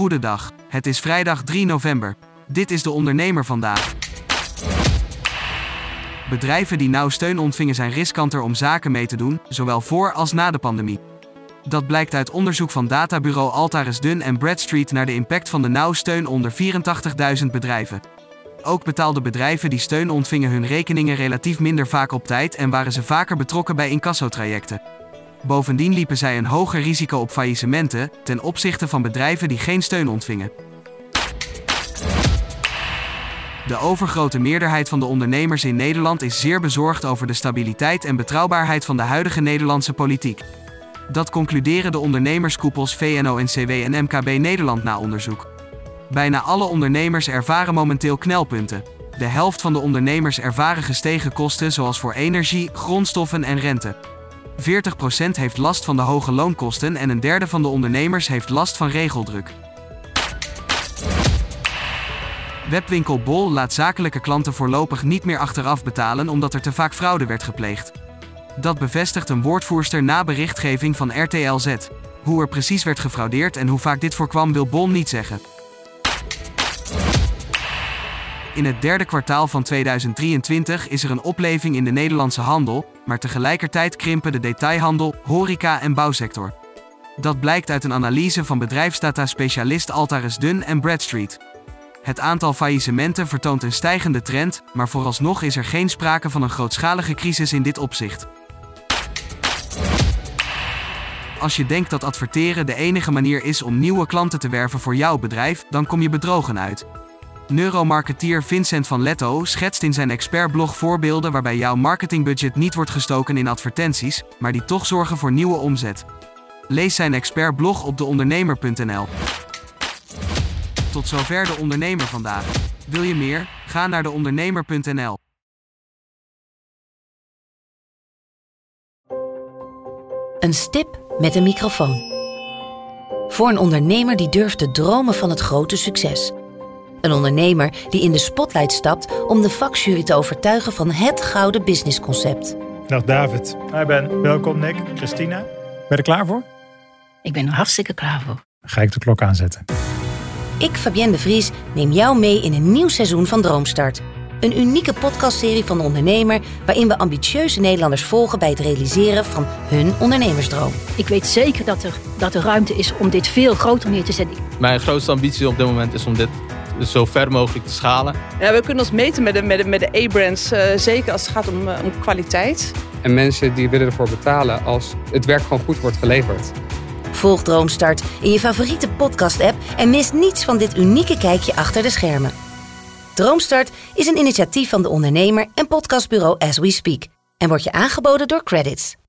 Goedendag. Het is vrijdag 3 november. Dit is de ondernemer vandaag. Bedrijven die nauw steun ontvingen zijn riskanter om zaken mee te doen, zowel voor als na de pandemie. Dat blijkt uit onderzoek van databureau Altaris Dun en Bradstreet naar de impact van de nauw steun onder 84.000 bedrijven. Ook betaalden bedrijven die steun ontvingen hun rekeningen relatief minder vaak op tijd en waren ze vaker betrokken bij incassotrajecten. Bovendien liepen zij een hoger risico op faillissementen ten opzichte van bedrijven die geen steun ontvingen. De overgrote meerderheid van de ondernemers in Nederland is zeer bezorgd over de stabiliteit en betrouwbaarheid van de huidige Nederlandse politiek. Dat concluderen de ondernemerskoepels VNO-NCW en MKB Nederland na onderzoek. Bijna alle ondernemers ervaren momenteel knelpunten. De helft van de ondernemers ervaren gestegen kosten zoals voor energie, grondstoffen en rente. 40% heeft last van de hoge loonkosten en een derde van de ondernemers heeft last van regeldruk. Webwinkel Bol laat zakelijke klanten voorlopig niet meer achteraf betalen omdat er te vaak fraude werd gepleegd. Dat bevestigt een woordvoerster na berichtgeving van RTL Z. Hoe er precies werd gefraudeerd en hoe vaak dit voorkwam wil Bol niet zeggen. In het derde kwartaal van 2023 is er een opleving in de Nederlandse handel, maar tegelijkertijd krimpen de detailhandel, horeca en bouwsector. Dat blijkt uit een analyse van bedrijfsdata-specialist Altaris Dun en Bradstreet. Het aantal faillissementen vertoont een stijgende trend, maar vooralsnog is er geen sprake van een grootschalige crisis in dit opzicht. Als je denkt dat adverteren de enige manier is om nieuwe klanten te werven voor jouw bedrijf, dan kom je bedrogen uit. Neuromarketeer Vincent van Letto schetst in zijn expertblog voorbeelden waarbij jouw marketingbudget niet wordt gestoken in advertenties, maar die toch zorgen voor nieuwe omzet. Lees zijn expertblog op deondernemer.nl. Tot zover de ondernemer vandaag. Wil je meer? Ga naar deondernemer.nl. Een stip met een microfoon. Voor een ondernemer die durft te dromen van het grote succes. Een ondernemer die in de spotlight stapt om de vakjury te overtuigen van het gouden businessconcept. Dag David. Hi Ben. Welkom Nick. Christina. Ben je er klaar voor? Ik ben er hartstikke klaar voor. Dan ga ik de klok aanzetten. Ik, Fabienne de Vries, neem jou mee in een nieuw seizoen van Droomstart. Een unieke podcastserie van de ondernemer waarin we ambitieuze Nederlanders volgen bij het realiseren van hun ondernemersdroom. Ik weet zeker dat er, dat er ruimte is om dit veel groter neer te zetten. Mijn grootste ambitie op dit moment is om dit zo ver mogelijk te schalen. Ja, we kunnen ons meten met de, met de, met de A-brands, uh, zeker als het gaat om, uh, om kwaliteit. En mensen die willen ervoor betalen als het werk gewoon goed wordt geleverd. Volg Droomstart in je favoriete podcast-app en mis niets van dit unieke kijkje achter de schermen. Droomstart is een initiatief van de ondernemer en podcastbureau As We Speak en wordt je aangeboden door Credits.